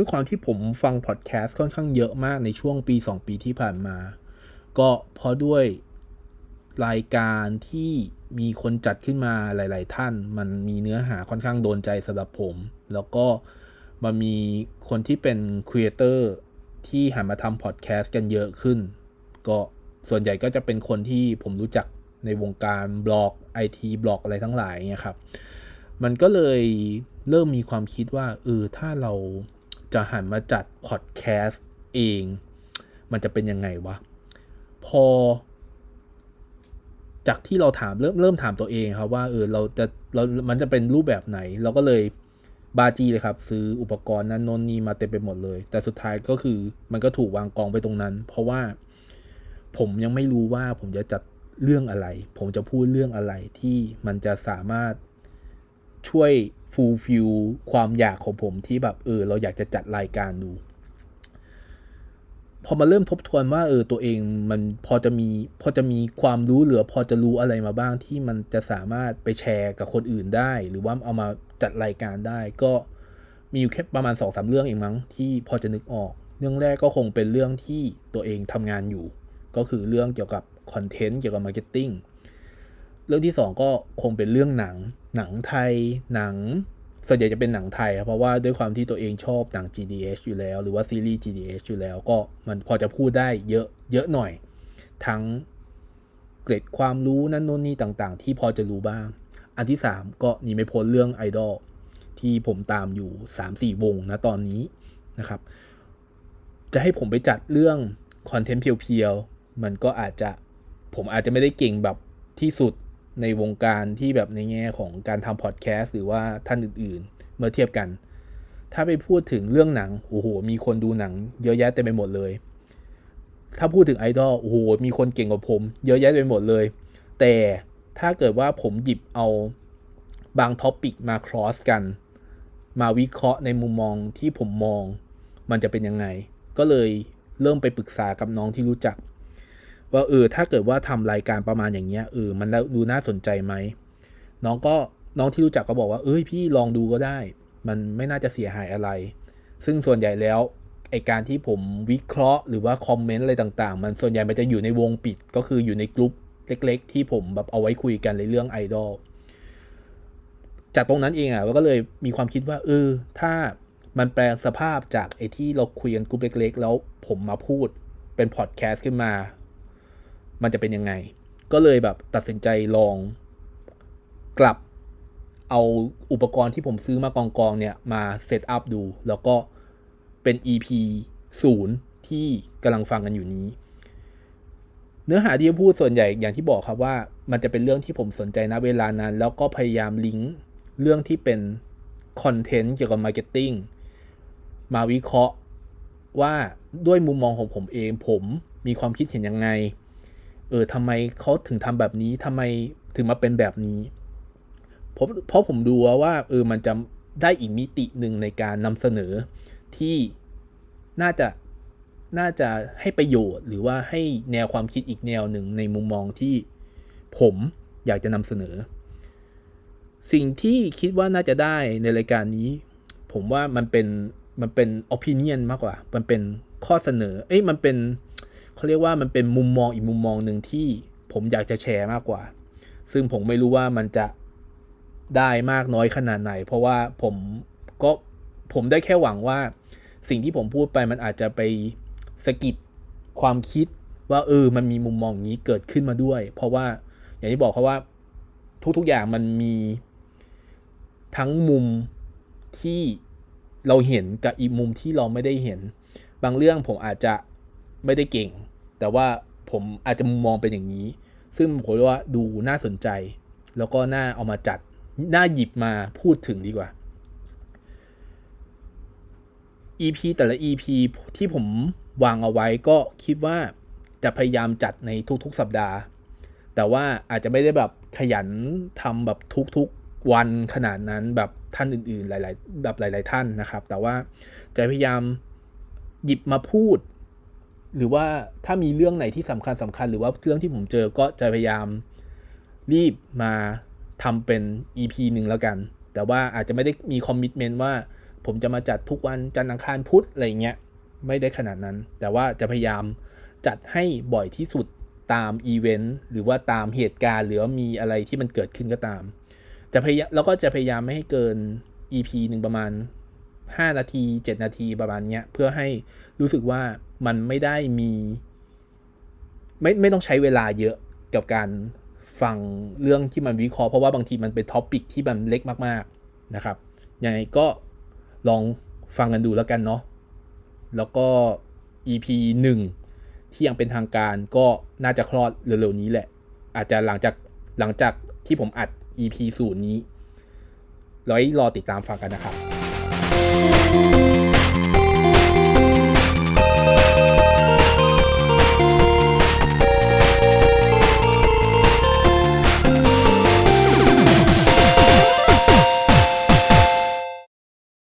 ด้วยความที่ผมฟังพอดแคสต์ค่อนข้างเยอะมากในช่วงปี 2 ปีที่ผ่านมา ก็เพราะด้วยรายการที่มีคนจัดขึ้นมาหลาย ๆ ท่าน มันมีเนื้อหาค่อนข้างโดนใจสำหรับผม แล้วก็มันมีคนที่เป็น creator ที่หันมาทำพอดแคสต์กันเยอะขึ้น ก็ส่วนใหญ่ก็จะเป็นคนที่ผมรู้จักในวงการบล็อกไอทีบล็อกอะไรทั้งหลายเนี่ยครับ มันก็เลยเริ่มมีความคิดว่าเออถ้าเรา จะหันมาจัดพอดแคสต์เอง มันจะเป็นยังไงวะ พอ จากที่เราถามเริ่มเริ่มถามตัวเองครับว่าเออเราจะเรามันจะเป็นรูปแบบไหน เราก็เลยบาจีเลยครับ ซื้ออุปกรณ์นั้นนนนี่มาเต็มไปหมดเลย แต่สุดท้ายก็คือมันก็ถูกวางกองไปตรงนั้น เพราะว่าผมยังไม่รู้ว่าผมจะจัดเรื่องอะไร ผมจะพูดเรื่องอะไรที่มันจะสามารถ ช่วยฟูลฟิลความอยากของผมที่แบบเออเราอยากจะจัดรายการดู พอมาเริ่มทบทวนว่าเออตัวเองมันพอจะมีพอจะมีความรู้เหลือ พอจะรู้อะไรมาบ้างที่มันจะสามารถไปแชร์กับคนอื่นได้ หรือว่าเอามาจัดรายการได้ ก็มีอยู่แค่ประมาณ2อสเรื่องเองมั้งที่พอจะนึกออก เรื่องแรกก็คงเป็นเรื่องที่ตัวเองทำงานอยู่ ก็คือเรื่องเกี่ยวกับ content เกี่ยวกับ marketing เรื่องที่2ก็คงเป็นเรื่องหนัง หนังไทย หนัง ส่วนใหญ่จะเป็นหนังไทยครับ เพราะว่าด้วยความที่ตัวเองชอบหนัง GDH อยู่แล้ว หรือว่าซีรีส์ GDH อยู่แล้ว ก็มันพอจะพูดได้เยอะ เยอะหน่อย ทั้งเกร็ดความรู้นั่นโน่นนี่ต่างๆ ที่พอจะรู้บ้าง อันที่3ก็หนีไม่พ้นเรื่องไอดอลที่ผมตามอยู่ 3-4 วงนะตอนนี้นะครับ จะให้ผมไปจัดเรื่องคอนเทนต์เพียวๆ มันก็อาจจะผมอาจจะไม่ได้เก่งแบบที่สุด ในวงการที่แบบในแง่ของการทำพอดแคสต์หรือว่าท่านอื่นๆ เมื่อเทียบกัน ถ้าไปพูดถึงเรื่องหนังโอ้โห มีคนดูหนัง เยอะแยะเต็มไปหมดเลย ถ้าพูดถึงไอดอลโอ้โหมีคนเก่งกว่าผม เยอะแยะเต็มไปหมดเลย แต่ถ้าเกิดว่าผมหยิบเอาบาง topic มา cross กัน มาวิเคราะห์ในมุมมองที่ผมมอง มันจะเป็นยังไง ก็เลยเริ่มไปปรึกษากับน้องที่รู้จัก ว่าเออถ้าเกิดว่าทำรายการประมาณอย่างเงี้ยเออมันดูน่าสนใจไหมน้องก็น้องที่รู้จักก็บอกว่าเอ้ยพี่ลองดูก็ได้ มันไม่น่าจะเสียหายอะไร ซึ่งส่วนใหญ่แล้วไอการที่ผมวิเคราะห์หรือว่า comment อะไรต่าง ๆ มันส่วนใหญ่มันจะอยู่ในวงปิดก็คืออยู่ในกลุ่มเล็ก ๆ ที่ผมแบบเอาไว้คุยกันในเรื่องไอดอลจากตรงนั้นเองอะก็เลยมีความคิดว่าเออถ้ามันแปลงสภาพจากไอที่เราคุยกันกลุ่มเล็ก ๆ แล้วผมมาพูดเป็นพอดแคสต์ขึ้นมา มันจะเป็นยังไง ก็เลยแบบตัดสินใจลองกลับเอาอุปกรณ์ที่ผมซื้อมากองกองเนี่ย มา set up ดู แล้วก็เป็น EP 0 ที่กำลังฟังกันอยู่นี้ เนื้อหาที่จะพูดส่วนใหญ่อย่างที่บอกครับว่า มันจะเป็นเรื่องที่ผมสนใจณเวลานั้น แล้วก็พยายามลิงก์เรื่องที่เป็น content เกี่ยวกับ marketing มาวิเคราะห์ว่าด้วยมุมมองของผมเองผมมีความคิดเห็นยังไง เออทำไมเขาถึงทำแบบนี้ทำไมถึงมาเป็นแบบนี้เพราะเพราะผมดูว่าเออมันจะได้อีกมิติหนึ่งในการนำเสนอที่น่าจะน่าจะให้ประโยชน์ หรือว่าให้แนวความคิดอีกแนวหนึ่งในมุมมองที่ผมอยากจะนำเสนอ สิ่งที่คิดว่าน่าจะได้ในรายการนี้ ผมว่ามันเป็นมันเป็น opinion มากกว่า มันเป็นข้อเสนอ เอ้ยมันเป็น เขาเรียกว่ามันเป็นมุมมองอีกมุมมองหนึ่งที่ผมอยากจะแชร์มากกว่า ซึ่งผมไม่รู้ว่ามันจะได้มากน้อยขนาดไหน เพราะว่าผมก็ผมได้แค่หวังว่า สิ่งที่ผมพูดไปมันอาจจะไปสกิดความคิดว่าเออมันมีมุมมองนี้เกิดขึ้นมาด้วย เพราะว่าอย่างที่บอกเขาว่าทุกๆอย่างมันมีทั้งมุมที่เราเห็นกับอีกมุมที่เราไม่ได้เห็น บางเรื่องผมอาจจะ ไม่ได้เก่ง แต่ว่าผมอาจจะมองเป็นอย่างนี้ ซึ่งผมว่าดูน่าสนใจ แล้วก็น่าเอามาจัดน่าหยิบมาพูดถึงดีกว่า EP แต่ละ EP ที่ผมวางเอาไว้ก็คิดว่าจะพยายามจัดในทุกๆสัปดาห์ แต่ว่าอาจจะไม่ได้แบบขยันทำแบบทุกๆวันขนาดนั้นแบบท่านอื่นๆ หลายๆแบบหลาย ๆ ท่านนะครับ แต่ว่าจะพยายามหยิบมาพูด หรือว่าถ้ามีเรื่องไหนที่สำคัญสำคัญ หรือว่าเรื่องที่ผมเจอก็จะพยายามรีบมาทำเป็น EP หนึ่งแล้วกัน แต่ว่าอาจจะไม่ได้มีคอมมิชเมนต์ว่า ผมจะมาจัดทุกวันจันทร์อังคารพุธอะไรเงี้ยไม่ได้ขนาดนั้น แต่ว่าจะพยายามจัดให้บ่อยที่สุดตามอีเวนต์หรือว่าตามเหตุการณ์ หรือว่ามีอะไรที่มันเกิดขึ้นก็ตาม จะพยายามแล้วก็จะพยายามไม่ให้เกิน EP หนึ่งประมาณ 5 นาที 7 นาทีประมาณเนี้ยเพื่อให้รู้สึกว่ามันไม่ได้มี ไม่ไม่ต้องใช้เวลาเยอะกับการฟังเรื่องที่มันวิเคราะห์เพราะว่าบางทีมันเป็นท็อปิกที่มันเล็กมากๆนะครับยังไงก็ลองฟังกันดูแล้วกันเนาะแล้วก็ EP 1 ที่ยังเป็นทางการก็น่าจะคลอดเร็วๆนี้แหละ อาจจะหลังจากหลังจากที่ผมอัด EP ศูนย์นี้ไว้รอติดตามฟังกันนะครับ Bye.